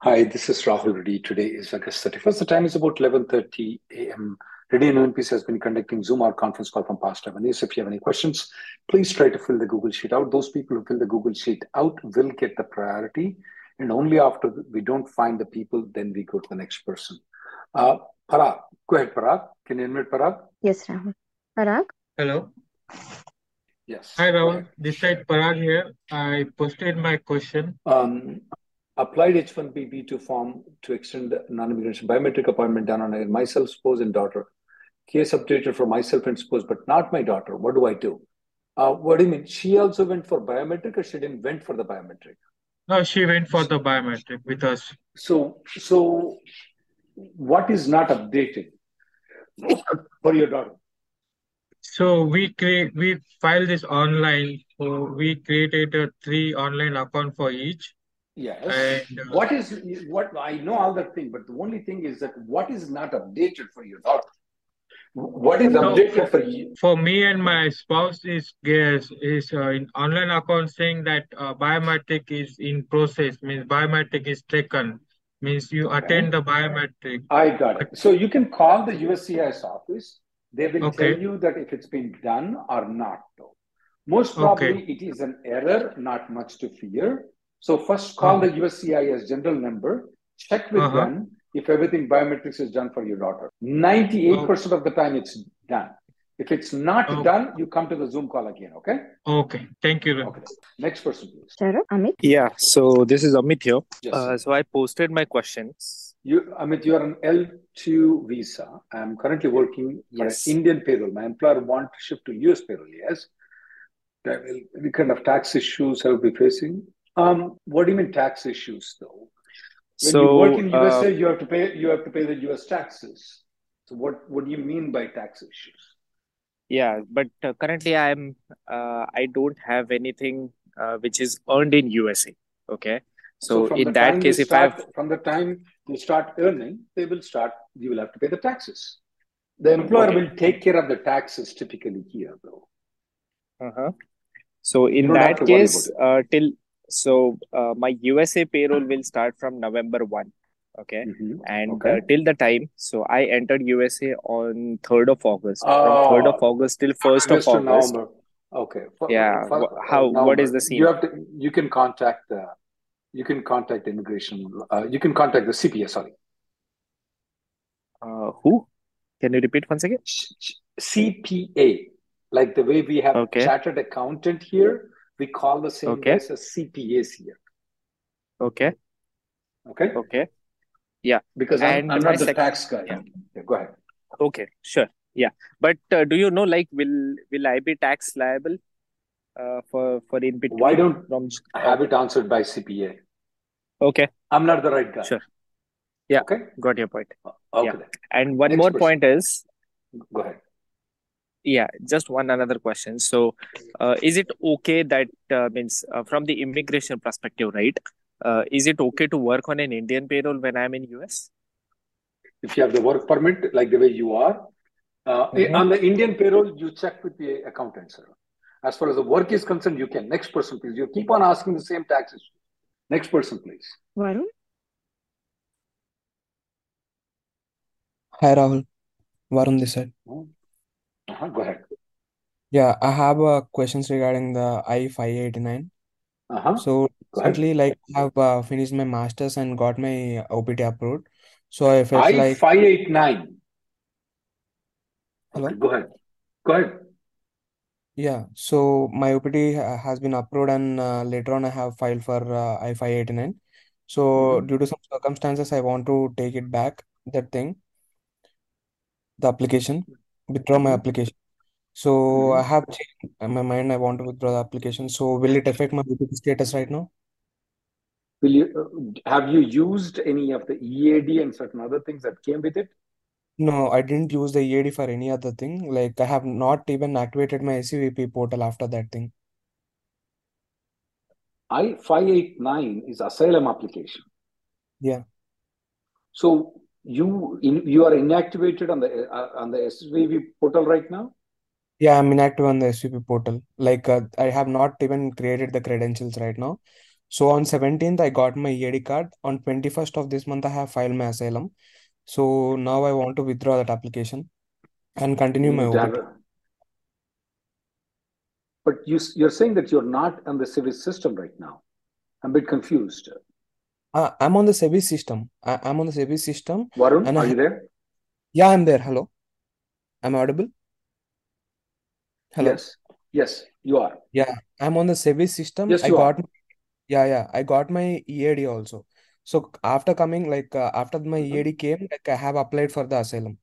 Hi, this is Rahul Reddy. Today is August 31st. The time is about 11.30 a.m. Reddy and NPC has been conducting Zoom or conference call from past seven. If you have any questions, please try to fill the Google Sheet out. Those people who fill the Google Sheet out will get the priority. And only after we don't find the people, then we go to the next person. Uh, Parag, go ahead, Parag. Can you invite Parag? Yes, Rahul. Parag? Hello. Yes. Hi, Rahul. This side Parag here. I posted my question. Um, applied H1B B2 form to extend non-immigration biometric appointment done on myself, spouse, and daughter. Case updated for myself and spouse, but not my daughter. What do I do? Uh, what do you mean? She also went for biometric, or she didn't went for the biometric? No, she went for the biometric with us. So, so what is not updated for your daughter? So we create we filed this online. So we created a three online account for each. Yes. And, uh, what is what I know all that thing, but the only thing is that what is not updated for your daughter? What is updated for you? for me and my spouse is yes is uh, in online account saying that uh, biometric is in process means biometric is taken means you Okay. attend the biometric. I got it. So you can call the USCIS office. They will tell you that if it's been done or not. Though most okay, probably it is an error, not much to fear. So first call the USCIS general number. Check with uh-huh, them if everything biometrics is done for your daughter. 98% of the time it's done. If it's not oh, done, you come to the Zoom call again. Okay. okay. Thank you. Okay. Next person, please. Sharon? Amit? Yeah, so this is Amit here. Yes. Uh, so I posted my questions. You, Amit, you are an L2 visa. I'm currently working for an Yes. Indian payroll. My employer want to shift to US payroll. Yes. That will, the kind of tax issues I will be facing. Um, what do you mean tax issues though? When you work So in uh, USA, you have to pay you have to pay the US taxes. So what what do you mean by tax issues? yeah, but uh, currently I'm uh, I don't have anything uh, which is earned in USA. Okay. So So in that case, if I've from the time you start earning, they will start. You will have to pay the taxes. The employer okay. will take care of the taxes typically here though. Uh-huh. So in that to worry about case, uh, till so uh, my USA payroll will start from November 1. Okay. Mhm. And Okay. uh, till the time, so I entered USA on 3rd of August. From 3rd of Oh, August till 1st of August. November. Okay. For, Yeah. for, wh- How, what is November. the You have to. You can contact the. You can contact immigration. Uh, you can contact the CPA. Sorry, Uh, who? Can you repeat once again? Ch- ch- CPA. Like the way we have Okay. chartered accountant here, we call the same Okay. as CPAs here. Okay. Okay. Okay. Yeah. Because I'm I'm not the sec tax guy. yeah. Yeah, go ahead. Okay. Sure. Yeah. But uh, do you know, like, will will I be tax liable uh, for for in Why don't from? I have it answered by CPA? Okay. I'm not the right guy. Sure. Yeah. Okay. Got your point. Okay Yeah. And one Next more person. point is, Go ahead. Yeah, just one another question. So, uh, is it okay that uh, means uh, from the immigration perspective, right? Uh, is it okay to work on an Indian payroll when I'm in US? If you have the work permit, like the way you are, uh, Mm-hmm. on the Indian payroll, you check with the accountant, sir. As far as the work is concerned, you can. Next person, please. You keep on asking the same taxes. Next person, please. Varun? Hi Rahul, Varun this side. Uh-huh. Go ahead. Yeah, I have uh, questions regarding the I-589. Uh-huh. So Go ahead. recently, like, I have uh, finished my master's and got my OPT approved. So I felt I like, five eight nine. hello? Okay, go ahead. Go ahead. Yeah, so my OPT has been approved, and uh, later on I have filed for uh, I-589. So Mm-hmm. due to some circumstances, I want to take it back, that thing, the application, withdraw my Mm-hmm. application. So I Mm-hmm. have changed my mind, I want to withdraw the application. So will it affect my OPT status right now? Will you uh, have you used any of the EAD and certain other things that came with it? No, I didn't use the EAD for any other thing. Like I have not even activated my SEVP portal after that thing. I-589 is asylum application. Yeah. So you in, you are inactivated on the uh, on the SEVP portal right now? Yeah, I'm inactive on the SEVP portal. Like uh, I have not even created the credentials right now. So on 17th, I got my EAD card. On 21st of this month, I have filed my asylum. So now I want to withdraw that application and continue my OPT. But you you're saying that you're not on the SEVIS system right now. I'm a bit confused. Uh, I'm on the SEVIS system. I, I'm on the SEVIS system. Varun, And I are you there? Yeah, I'm there. Hello. I'm audible? Hello. Yes. Yes, you are. Yeah, I'm on the SEVIS system. Yes, I you got are. Yeah, yeah, I got my EAD also. So after coming, like uh, after my Mhm. EAD came, like I have applied for the asylum.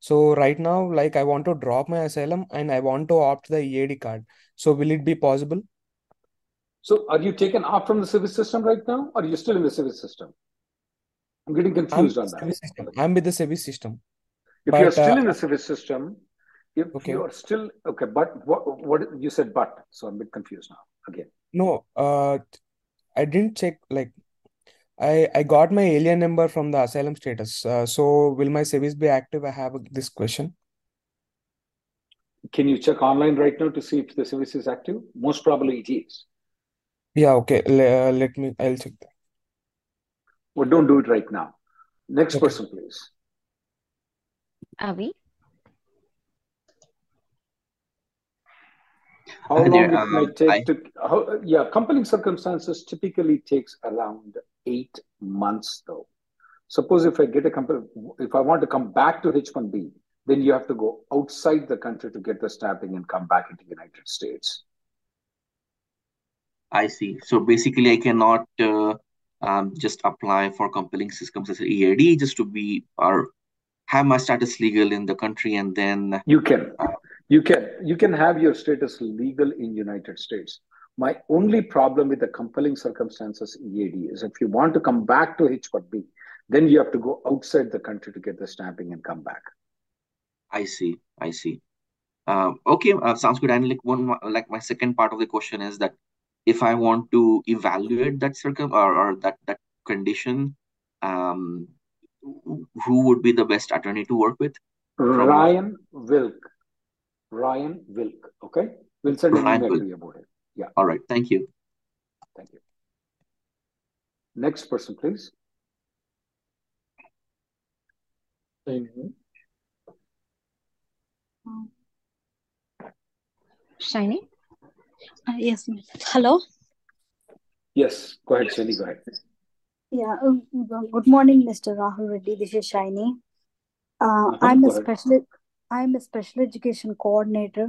So right now, like I want to drop my asylum and I want to opt the EAD card. So will it be possible? So are you taken off from the SEVIS system right now, or are you still in the SEVIS system? I'm getting I'm confused on that. System. I'm with the SEVIS system. If you're still uh, in the SEVIS system, if okay, you are still okay, but what what you said but, so I'm a bit confused now again. no, uh, I didn't check. Like I I got my alien number from the asylum status. Uh, so will my service be active? I have this question. Can you check online right now to see if the service is active? Most probably it is. Yeah, okay. Le- uh, let me. I'll check that. Well, don't do it right now. Next Okay. person, please. Avi? How Hi long there. it Um, might take I to, how, yeah, compelling circumstances typically takes around eight months though. Suppose if I get a company, if I want to come back to H1B, then you have to go outside the country to get the stamping and come back into the United States. I see. So basically, I cannot uh, um, just apply for compelling systems as an EAD just to be or have my status legal in the country and then You can, uh, you can, you can have your status legal in United States. My only problem with the compelling circumstances EAD is if you want to come back to H1B, then you have to go outside the country to get the stamping and come back. I see. I see. Uh, okay, uh, sounds good. And like one, like my second part of the question is that if I want to evaluate that circum or, or that that condition, um, who would be the best attorney to work with Ryan Wilk. Ryan Wilk. Okay. We'll send an Ryan email to you about it. Yeah. All right. Thank you. Thank you. Next person, please. Shiny? Uh, yes. Hello. Yes. Go ahead, Shani. Go ahead. Yeah. uh, Good morning, Mr. Rahul Reddy. This is Shiny. Uh, Uh-huh. I'm a special. I'm a special education coordinator.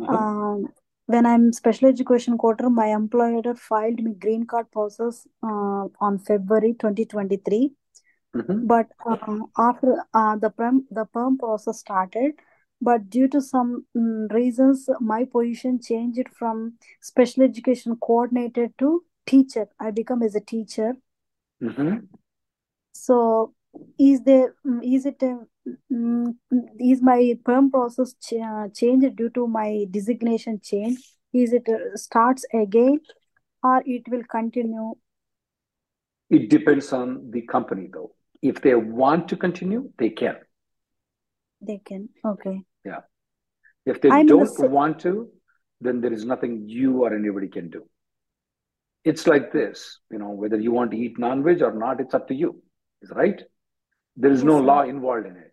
Uh-huh. Um, when I'm special education coordinator, my employer filed me green card process uh, on February 2023. Mhm. But uh, after uh, the perm the perm process started, but due to some mm, reasons, my position changed from special education coordinator to teacher. I become as a teacher. Mhm. So is there mm, it a, mm, is my perm process ch uh, changed due to my designation change? Is it uh, starts again or it will continue? It depends on the company, though. If they want to continue, they can. They can. Okay. Yeah. If they I'm don't sa- want to, then there is nothing you or anybody can do. It's like this, you know, whether you want to eat non-veg or not, it's up to you. Is right? There is no law involved in it.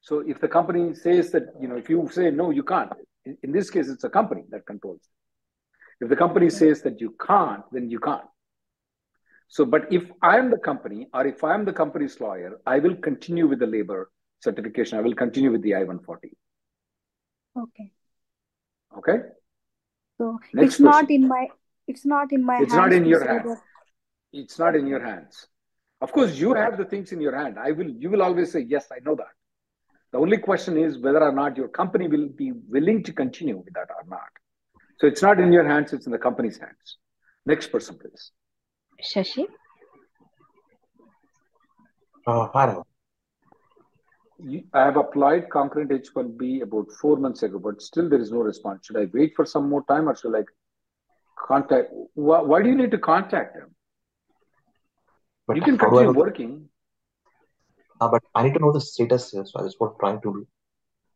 So if the company says that, you know, if you say no, you can't. In, in this case, it's a company that controls. If the company says that you can't, then you can't. So, but if I'm the company or if I'm the company's lawyer, I will continue with the labor certification. I will continue with the I-140. Okay. Okay. So Next it's not in my it's not in my It's not in your say hands. that. It's not in your hands. Of course, you have the things in your hand. I will. You will always say yes. I know that. The only question is whether or not your company will be willing to continue with that or not. So it's not in your hands. It's in the company's hands. Next person, please. Shashi? Uh, hi, Rahul. You, I have applied concurrent H1B about four months ago, but still there is no response. Should I wait for some more time or should I contact? Why, why do you need to contact them? But You can how do I continue working. Uh, but I need to know the status so I just was trying to. Do.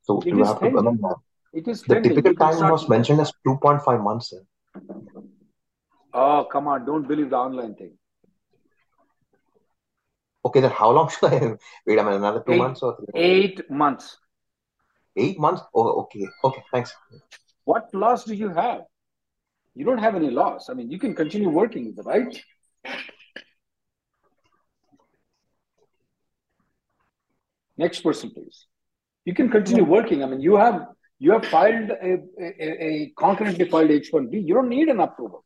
So It you have to? Pending. uh, It is the pending. typical time was mentioned as 2.5 months. Sir. Oh, come on. Don't believe the online thing. Okay, then how long should I wait? I mean, another two Eight, months or three, eight months. eight months? Oh, okay, okay, thanks. What loss do you have? You don't have any loss. I mean, you can continue working, right? Next person, please. You can continue working. I mean, you have you have filed a, a, a concurrently filed H1B. You don't need an approval.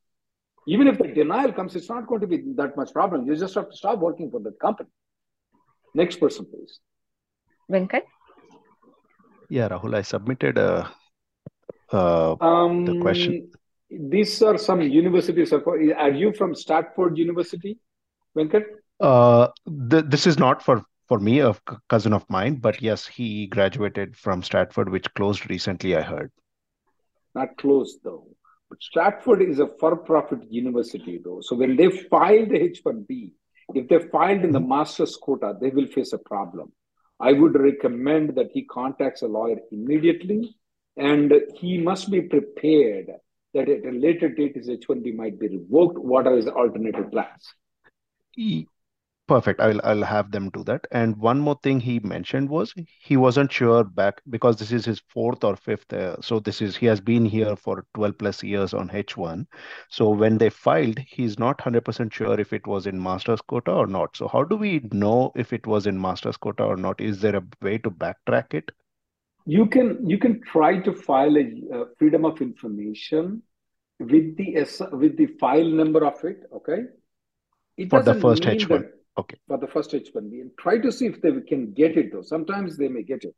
Even if the denial comes, it's not going to be that much problem. You just have to stop working for that company. Next person, please. Venkat? Yeah, Rahul, I submitted uh, uh, the question. Um, these are some universities. Are you from Stratford University, Venkat? Uh, th this is not for for me, a c- cousin of mine, but yes, he graduated from Stratford, which closed recently, I heard. Not closed though. But Stratford is a for-profit university though. So when they file the H1B, if they filed in the Mhm. master's quota, they will face a problem. I would recommend that he contacts a lawyer immediately and he must be prepared that at a later date his H1B might be revoked. What are his alternative plans? Perfect. I'll I'll have them do that. And one more thing he mentioned was he wasn't sure back because this is his fourth or fifth. Uh, so this is he has been here for 12 plus years on H1. So when they filed, he's not 100% sure if it was in master's quota or not. So how do we know if it was in master's quota or not? Is there a way to backtrack it You can you can try to file a uh, freedom of information with the S, with the file number of it. Okay, it for the first H1? that Okay. for the first H1B and try to see if they can get it though. Sometimes they may get it,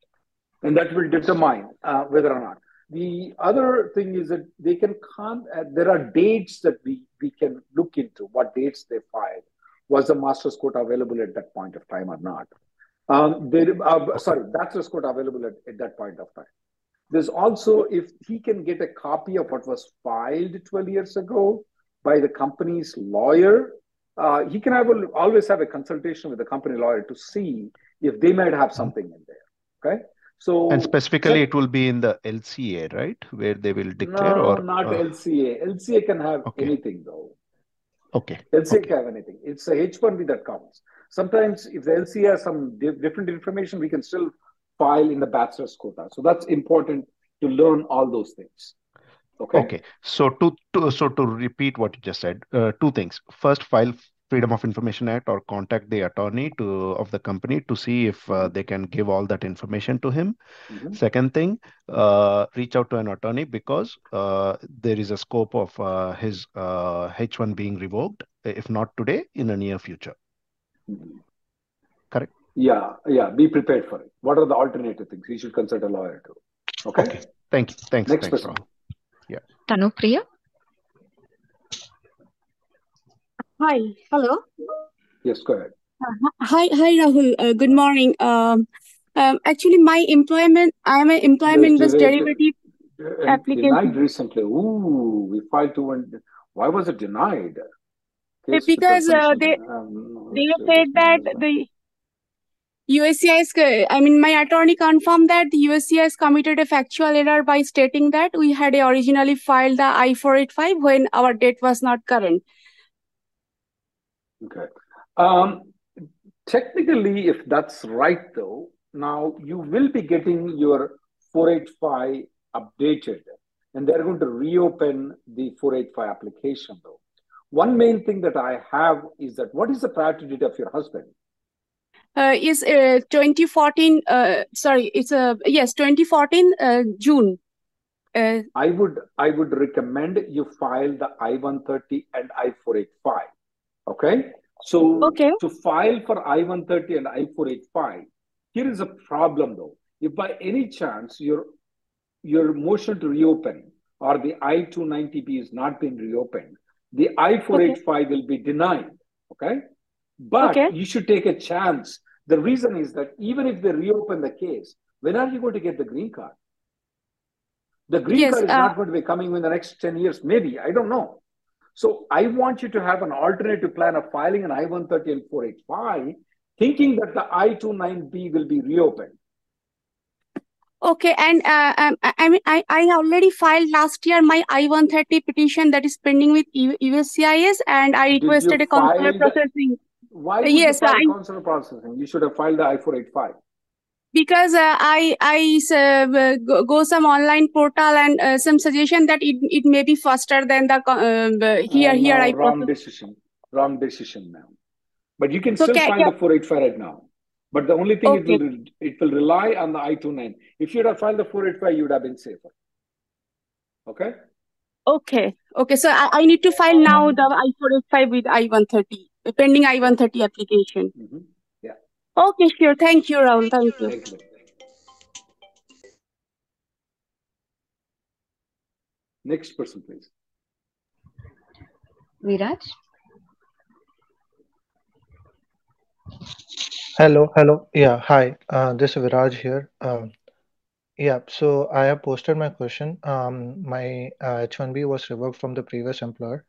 and that will determine uh, whether or not. The other thing is that they can come uh, there are dates that we we can look into what dates they filed. Was the master's quota available at that point of time or not? Um, there, uh, sorry, bachelor's quota available at, at that point of time. There's also if he can get a copy of what was filed 12 years ago by the company's lawyer, uh, he can have a, always have a consultation with the company lawyer to see if they might have Mhm. something in there. Okay, so And specifically, it will be in the LCA, right? Where they will declare No, or not uh, LCA. LCA can have okay. anything though. Okay. LCA Okay. can have anything. It's a H1B that counts. Sometimes if the LCA has some di- different information, we can still file in the bachelor's quota. So that's important to learn all those things. Okay. Okay. So to, to so to repeat what you just said, uh, two things. First, file Freedom of Information Act or contact the attorney to of the company to see if uh, they can give all that information to him. Mhm. Second thing, uh, reach out to an attorney because uh, there is a scope of uh, his uh, H1 being revoked, if not today, in the near future. Mhm. Correct? Yeah, yeah. Be prepared for it. What are the alternative things? You should consult a lawyer too. Okay. Okay. Thank you. Thanks. Next Thanks, person. Rahul. Yeah. Tanupriya? Hi, hello. Yes, go ahead. Uh, hi, hi, Rahul. Uh, good morning. Um, um, actually, my employment, I am an employment-based did it, derivative uh, denied recently. Ooh, we filed to one. Why was it denied? Case Because uh, they Um, they said that minute. the USCIS, co- I mean, my attorney confirmed that the USCIS committed a factual error by stating that we had originally filed the I-485 when our date was not current. Okay. Um, technically, if that's right, though, now you will be getting your 485 updated, and they're going to reopen the 485 application, though. One main thing that I have is that what is the priority date of your husband? Uh, is uh, 2014, uh, sorry, it's a, yes, 2014 uh, June. uh, I would I would recommend you file the I-130 and I-485. Okay, so okay. to file for I-130 and I-485, here is a problem though. If by any chance your your motion to reopen or the I-290B is not being reopened, the I-485 Okay. will be denied. Okay, but Okay. you should take a chance. The reason is that even if they reopen the case, when are you going to get the green card? The green Yes. card is Uh, not going to be coming in the next 10 years, maybe. I don't know. So I want you to have an alternative plan of filing an I-130 and 485, thinking that the I-290B will be reopened. okay. And uh, um, I I mean, I, I already filed last year my I-130 petition that is pending with USCIS, and I requested a consular file the, why you Yes, file I consular processing? You should have filed the I-485. because uh, I I uh, go, go some online portal and uh, some suggestion that it it may be faster than the um, uh, here Uh, here no, I wrong process. decision. Wrong decision, ma'am. But you can So still can, file can the 485 right now. But the only thing it will it will rely on the I-29. If you'd have filed the 485, you would have been safer. Okay? okay okay. So I, I need to file now the I-485 with I-130 pending I-130 application. Mhm. Yeah. Okay, sure. Thank you, Rahul. Thank you. Thank you. Next person, please. Viraj, Hello, hello. Yeah, hi. Uh, this is Viraj here. Um, yeah, so I have posted my question. Um, my uh, H1B was revoked from the previous employer,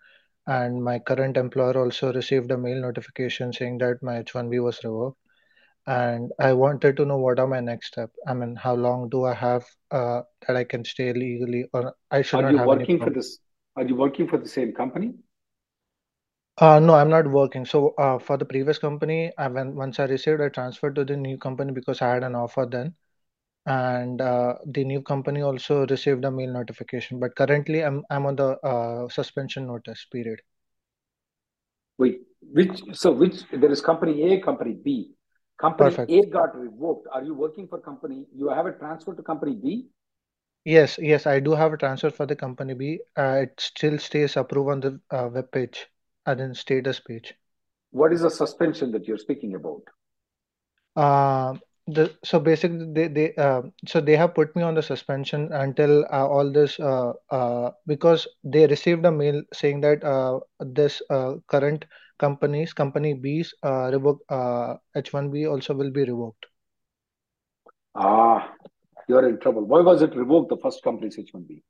and my current employer also received a mail notification saying that my H1B was revoked. And I wanted to know what are my next steps. I mean, how long do I have uh, that I can stay legally, or I should Are not you have any working for this? Are you working for the same company? Uh, no, I'm not working. So, uh, for the previous company, I when once I received, I transferred to the new company because I had an offer then. And uh, the new company also received a mail notification. But currently, I'm I'm on the uh, suspension notice period. Wait, which so which there is company A, company B. Company Perfect. A got revoked. Are you working for company? You have a transfer to company B? Yes, yes, I do have a transfer for the company B. Uh, it still stays approved on the uh, web page and in status page. What is the suspension that you're speaking about? Uh, the so basically they they uh, so they have put me on the suspension until uh, all this uh, uh, because they received a mail saying that uh, this uh, current companies company B's uh, revoke uh, H1B also will be revoked. Ah, you're in trouble. Why was it revoked, the first company's H1B?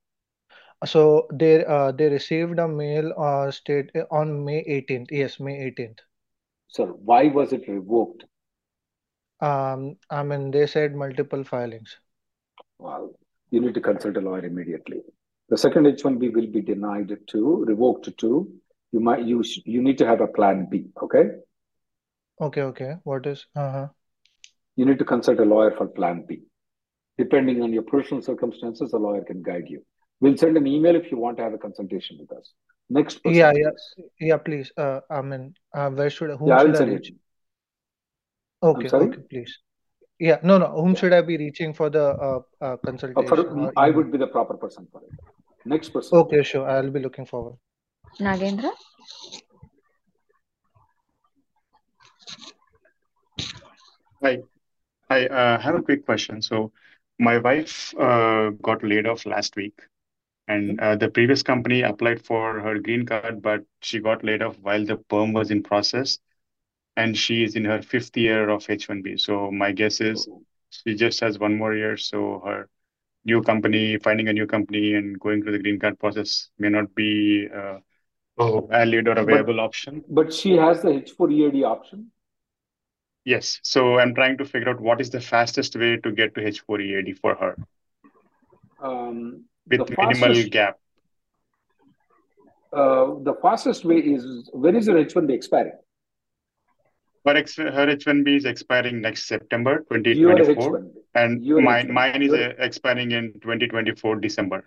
So they uh, they received a mail uh, state on May 18th. Yes, May 18th. Sir, why was it revoked? Um, I mean they said multiple filings. Well, you need to consult a lawyer immediately. The second H1B will be denied to, revoked to. You might use, you need to have a plan B, okay? Okay, okay. What is uh-huh. You need to consult a lawyer for plan B. Depending on your personal circumstances, a lawyer can guide you. We'll send an email if you want to have a consultation with us. Next person, Yeah, yeah, yeah. Please. Uh, I mean, uh, where should whom Yeah, I'll should I reach? I'm Okay, sorry? okay, please. Yeah, no, no. Whom Yeah. should I be reaching for the uh, uh Uh, consultation for, or I would be the proper person for it. Next person, Okay, please. sure. I'll be looking forward. Nagendra, Hi, I uh, have a quick question. So, my wife uh, got laid off last week, and uh, the previous company applied for her green card, but she got laid off while the perm was in process, and she is in her fifth year of H-1B. So, my guess is she just has one more year. So, her new company, finding a new company and going through the green card process may not be uh, a valid or available but option. but she has the H4 EAD option. Yes. So, I'm trying to figure out what is the fastest way to get to H-4 EAD for her. Um, with minimal gap. uh, the fastest way is when is your H1B expiring? Her, ex her H1B is expiring next September 2024, H1B. and Your mine H1B. mine is uh, expiring in 2024 December.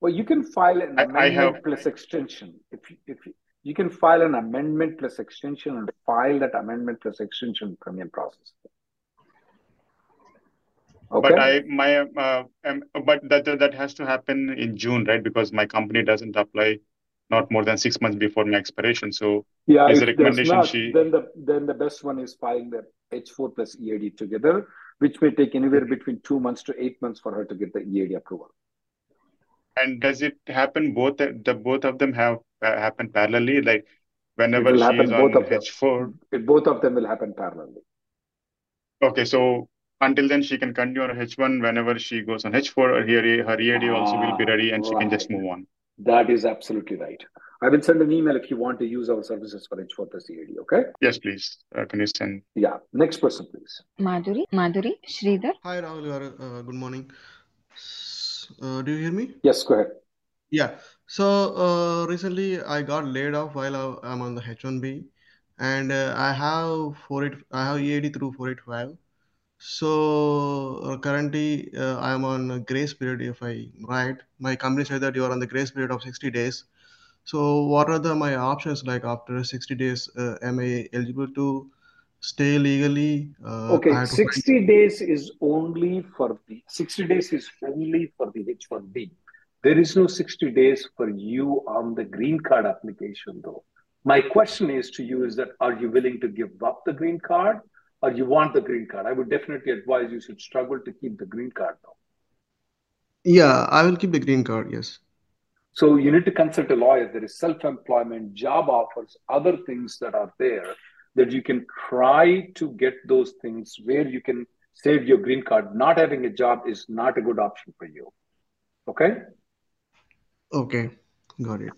well, you can file an I, I amendment have plus extension. If you- if you, you can file an amendment plus extension and file that amendment plus extension premium process. Okay. But I my uh, um, but that that has to happen in June, right? Because my company doesn't apply not more than six months before my expiration. So Yeah, is a recommendation not, she then the then the best one is filing the H4 plus EAD together, which may take anywhere between two months to eight months for her to get the EAD approval. and does it happen both the both of them have uh, happen parallelly? Like whenever she is both on of them. H4, It, both of them will happen parallelly. okay, so until then she can continue on H1. Whenever she goes on H4, her EAD, her EAD also will be ready and she can just move on. That is absolutely right. I will send an email if you want to use our services for H4 plus EAD. Okay. Yes, please. Uh, can you send? Yeah. Next person, please. Madhuri, Madhuri, Sridhar. Hi, Rahul. Uh, good morning. Uh, do you hear me? Yes, go ahead. Yeah. So uh, recently I got laid off while I- I'm on the H1B, and uh, I have 48, I have EAD through 485. So uh, currently uh, I'm on a grace period. If I right, my company said that you are on the grace period of 60 days. So what are the my options like after 60 days? Uh, am I eligible to stay legally? Uh, Okay, have to find. 60 days is only for the 60 days is only for the H1B. There is no 60 days for you on the green card application, though. My question is to you is that are you willing to give up the green card or you want the green card? I would definitely advise you should struggle to keep the green card, though. Yeah, I will keep the green card. Yes. So you need to consult a lawyer. There is self-employment, job offers, other things that are there that you can try to get those things where you can save your green card. Not having a job is not a good option for you. Okay? Okay, got it.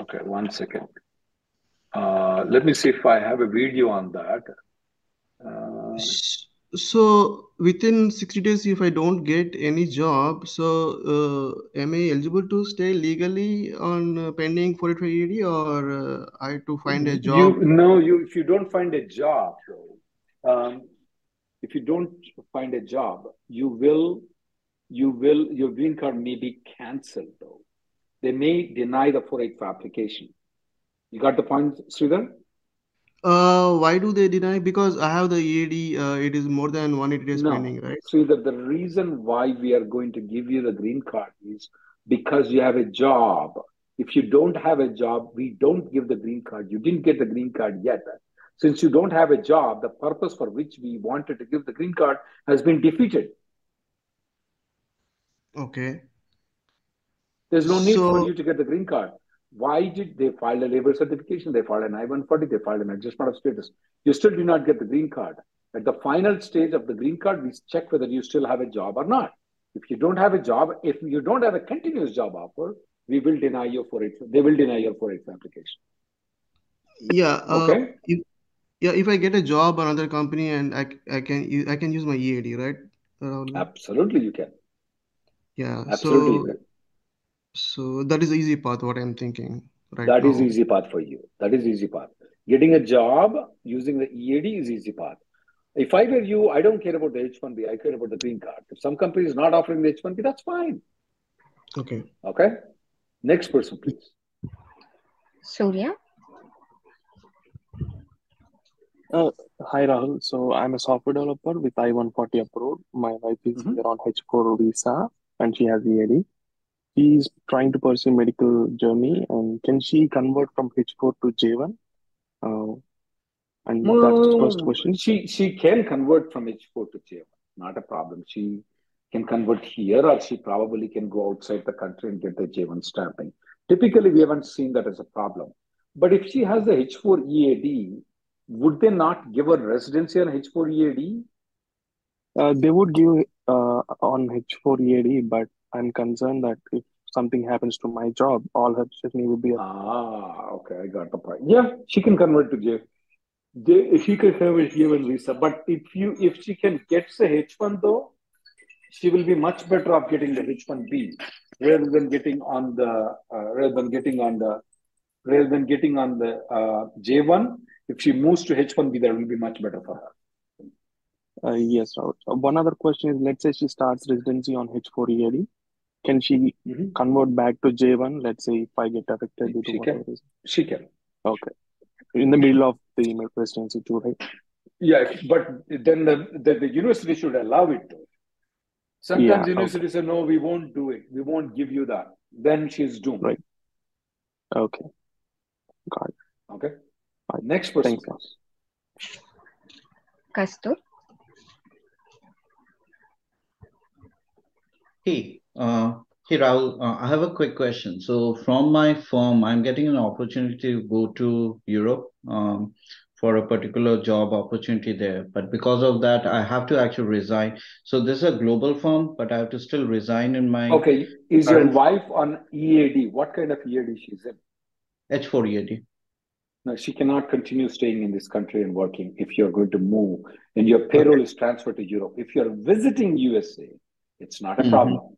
Okay, one second. Uh, let me see if I have a video on that. So within 60 days, if I don't get any job, so uh, am I eligible to stay legally on uh, pending 485 EAD or uh, I have to find a you job? no, you if you don't find a job, though, um, if you don't find a job, you will you will your green card may be cancelled though. They may deny the 485 application. You got the point, Sridhar? Uh, why do they deny? Because I have the EAD, uh, it is more than 180 days No. pending, right? Sridhar, the reason why we are going to give you the green card is because you have a job. If you don't have a job, we don't give the green card. You didn't get the green card yet. Since you don't have a job, the purpose for which we wanted to give the green card has been defeated. Okay. There's no need for you to get the green card. Why did they file a labor certification? They filed an I-140, they filed an adjustment of status. You still do not get the green card. At the final stage of the green card, we check whether you still have a job or not. If you don't have a job, if you don't have a continuous job offer, we will deny your 485, they will deny your 485 application. yeah, uh, Okay? if, yeah, if I get a job on another company and I, I can I can use my EAD, right? Rahul? Absolutely, you can. Yeah, Absolutely, so. So that is the easy path, what I'm thinking right That is now. easy path for you. That is easy path. Getting a job using the EAD is easy path. If I were you, I don't care about the H1B. I care about the green card. If some company is not offering the H1B, that's fine. Okay. Okay. Next person, please. Surya. Uh, hi Rahul. So I'm a software developer with I-140 approved. My wife is Mhm. here on H4 visa and she has EAD. She's trying to pursue medical journey and can she convert from H4 to J1? Uh, and that's the first question. she she can convert from H4 to J1. Not a problem. She can convert here, or she probably can go outside the country and get the J1 stamping. Typically, we haven't seen that as a problem. But if she has the H4 EAD, would they not give her residency on H4 EAD? Uh, they would give uh, on H4 EAD, but I'm concerned that if something happens to my job, all her chutney would be Ah, okay, I got the point. Yeah, she can convert to J. J she can have a J1 visa. But if you if she can get the H1 though, she will be much better off getting the H1B rather than getting on the uh, rather than getting on the rather than getting on the uh, J1. If she moves to H1B, that will be much better for her. Uh, yes. Uh, One other question is, let's say she starts residency on H4 EAD. Can she Mhm. convert back to J1? Let's say if I get affected due to She whatever can. reason. She can. Okay. In the middle of the residency too, right? Yeah, but then the, the, the university should allow it though. Sometimes Yeah, okay. university say, no, we won't do it. We won't give you that. Then she's doomed. Right. Okay. Got it. Okay. Right. Next person, Thanks, sir. Kastur. Hey, hey Rahul, uh, I have a quick question. So from my firm, I'm getting an opportunity to go to Europe um, for a particular job opportunity there. But because of that, I have to actually resign. So this is a global firm, but I have to still resign in my Okay. Is your wife on EAD? What kind of EAD she's in? H4 EAD. No, she cannot continue staying in this country and working if you're going to move and your payroll is transferred to Europe. If you're visiting USA, it's not a Mhm. problem.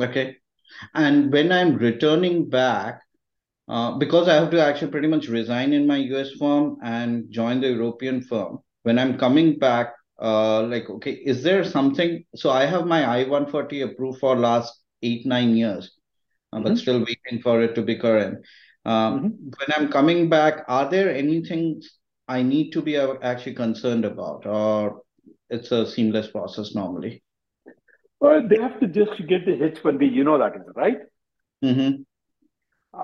Okay. And when I'm returning back, uh, because I have to actually pretty much resign in my US firm and join the European firm, when I'm coming back, uh, like, okay, is there something? So I have my I-140 approved for last eight, nine years, uh, but Mhm. still waiting for it to be current. Um, Mhm. when I'm coming back, are there anything I need to be actually concerned about, or it's a seamless process normally? Well, they have to just get the H1B. You know that is right. Mm-hmm.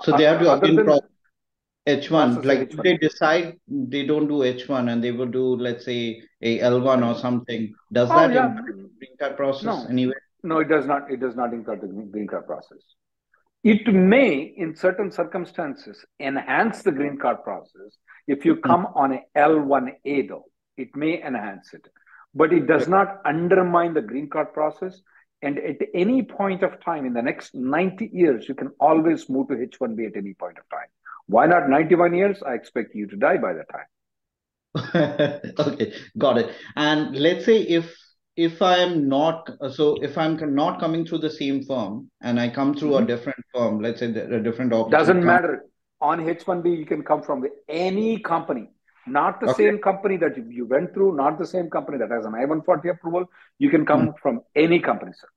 So Uh, they have to again than H1. process Like a if they H1B. decide they don't do H1 and they will do, let's say, a L1 or something, does Oh that yeah, green card process no, anyway? no, it does not. It does not impact the green card process. It may, in certain circumstances, enhance the green card process if you come on a L1A though. It may enhance it, but it does not undermine the green card process. And at any point of time in the next 90 years, you can always move to H1B at any point of time. Why not 91 years? I expect you to die by that time. Okay, got it. And let's say if if I am not so if I'm not coming through the same firm and I come through a Mhm. different firm, let's say a different opportunity Doesn't matter. On H1B, you can come from any company, not the Okay. same company that you- you went through, not the same company that has an I-140 approval. You can come Hmm. from any company, sir.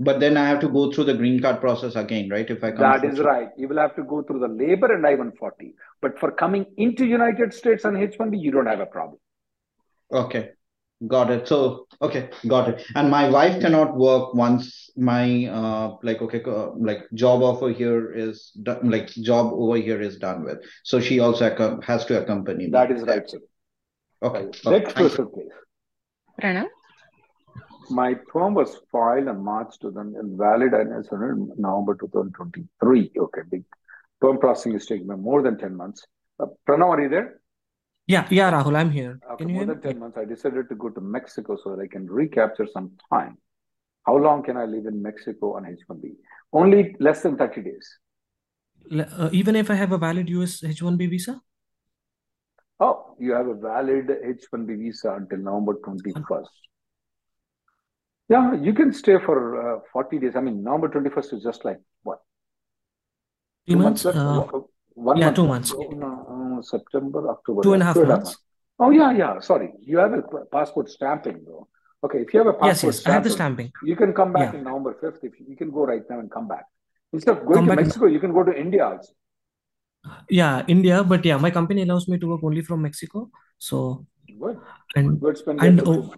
But then I have to go through the green card process again, right? If I come That through. right. You will have to go through the labor and I-140. But for coming into United States on H1B, you don't have a problem. Okay, got it. So, okay, got it. And my wife cannot work once my uh like okay uh, like job offer here is done, like job over here is done with. So she also accom- has to accompany me That is right, sir. Okay, Right. okay, Next thank you. please. Pranav. My perm was filed on March 2000 and valid and it's on November 2023. Okay, big perm processing is taking more than 10 months. Uh, Pranav, are you there? Yeah, yeah, Rahul, I'm here. You more than 10 months. I decided to go to Mexico so that I can recapture some time. How long can I live in Mexico on H1B? Only less than 30 days. Uh, even if I have a valid US H-1B visa? Oh, you have a valid H1B visa until November 21st. Yeah, you can stay for uh, 40 days. I mean, November 21st is just like what? Three Two months months? Uh, One yeah, month two months. Oh, no, September, October, Two and a half two and a half months. Oh, yeah, yeah. Sorry. You have a passport stamping though. Okay, if you have a passport Yes, yes, I have the stamping, you can come back Yeah, in November 5th. If you, you can go right now and come back. Instead of going come to back in, Mexico, you can go to India also. yeah, India, but yeah, my company allows me to work only from Mexico. So, Good. and Good. Spend there and oh,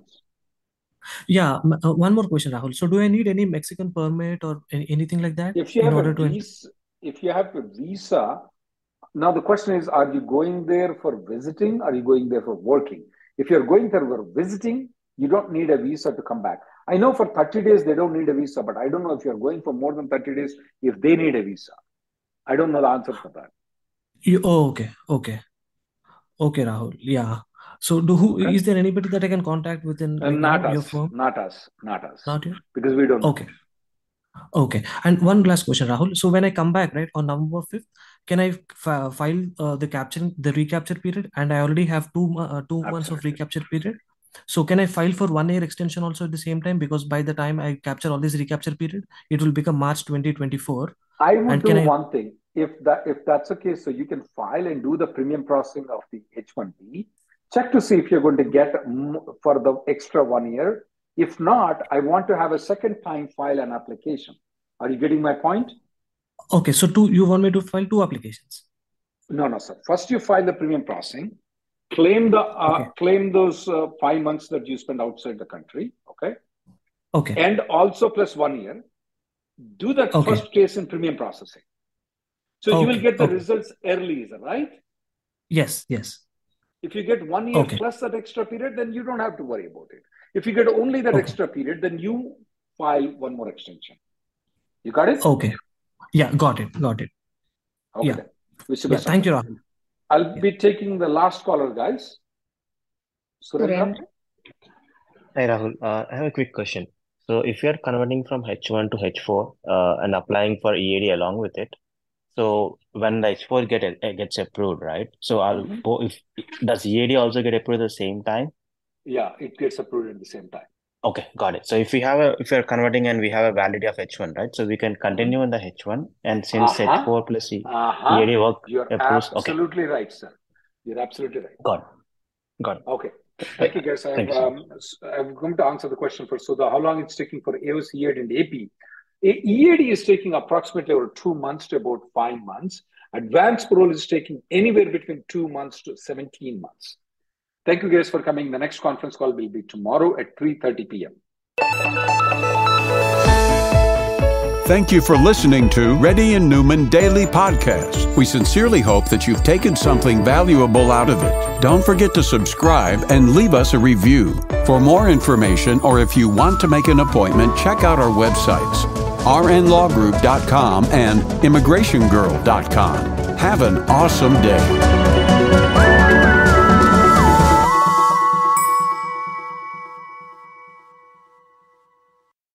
yeah, uh, one more question, Rahul. So, do I need any Mexican permit or anything like that If you in have a order to enter? visa, if you have a visa, now the question is, are you going there for visiting? Are you going there for working? If you're going there for visiting, you don't need a visa to come back. I know for 30 days they don't need a visa, but I don't know if you're going for more than 30 days if they need a visa. I don't know the answer for that. You, oh, okay, okay, okay, Rahul. Yeah. So, do who Okay. is there anybody that I can contact within like not know your us, firm? not us, not us, Not you? because we don't know. Okay. Okay. And one last question, Rahul. So when I come back, right, on November 5th, can I f- file uh, the capturing the recapture period? And I already have two uh, two months of recapture period. So can I file for one year extension also at the same time? Because by the time I capture all this recapture period, it will become March 2024. I would And do I? one thing. If that if that's the case, so you can file and do the premium processing of the H1B. Check to see if you're going to get for the extra one year. If not, I want to have a second time file an application. Are you getting my point? Okay. So two, you want me to file two applications? No, no, sir. First, you file the premium processing, claim the uh, Okay. claim those uh, five months that you spend outside the country. Okay. Okay. and also plus one year. Do that Okay. first case in premium processing. So you will get the Okay. results early, is that right? Yes. Yes. If you get one year Okay. plus that extra period, then you don't have to worry about it. If you get only that Okay. extra period, then you file one more extension. You got it? Okay. Yeah. Got it. Got it. Okay. Yeah. Wish you Yeah. best of Thank you. Rahul. I'll be taking the last caller, guys. Surendra? Surendra. Hi, Rahul. Uh, I have a quick question. So, if you're converting from H1 to H4 uh, and applying for EAD along with it, so when the H4 get uh, gets approved, right? So, I'll Mhm. if does EAD also get approved at the same time? Yeah, it gets approved at the same time. Okay, got it. So, if we have a if we're converting and we have a validity of H1, right? So we can continue in the H1, and since Uh-huh. H4 plus E- Uh-huh. EAD work You're approves. Okay, absolutely right, sir. You're absolutely right. got it. Got it. Okay. Thank you, guys. I've, you so um, s- I'm going to answer the question for Sudha. How long it's taking for AOC EAD and AP? A- EAD is taking approximately over two months to about five months. Advanced parole is taking anywhere between two months to 17 months. Thank you, guys, for coming. The next conference call will be tomorrow at 3.30 p.m. Thank you for listening to Reddy and Neumann Daily Podcast. We sincerely hope that you've taken something valuable out of it. Don't forget to subscribe and leave us a review. For more information or if you want to make an appointment, check out our websites rnlawgroup.com and immigrationgirl.com. Have an awesome day.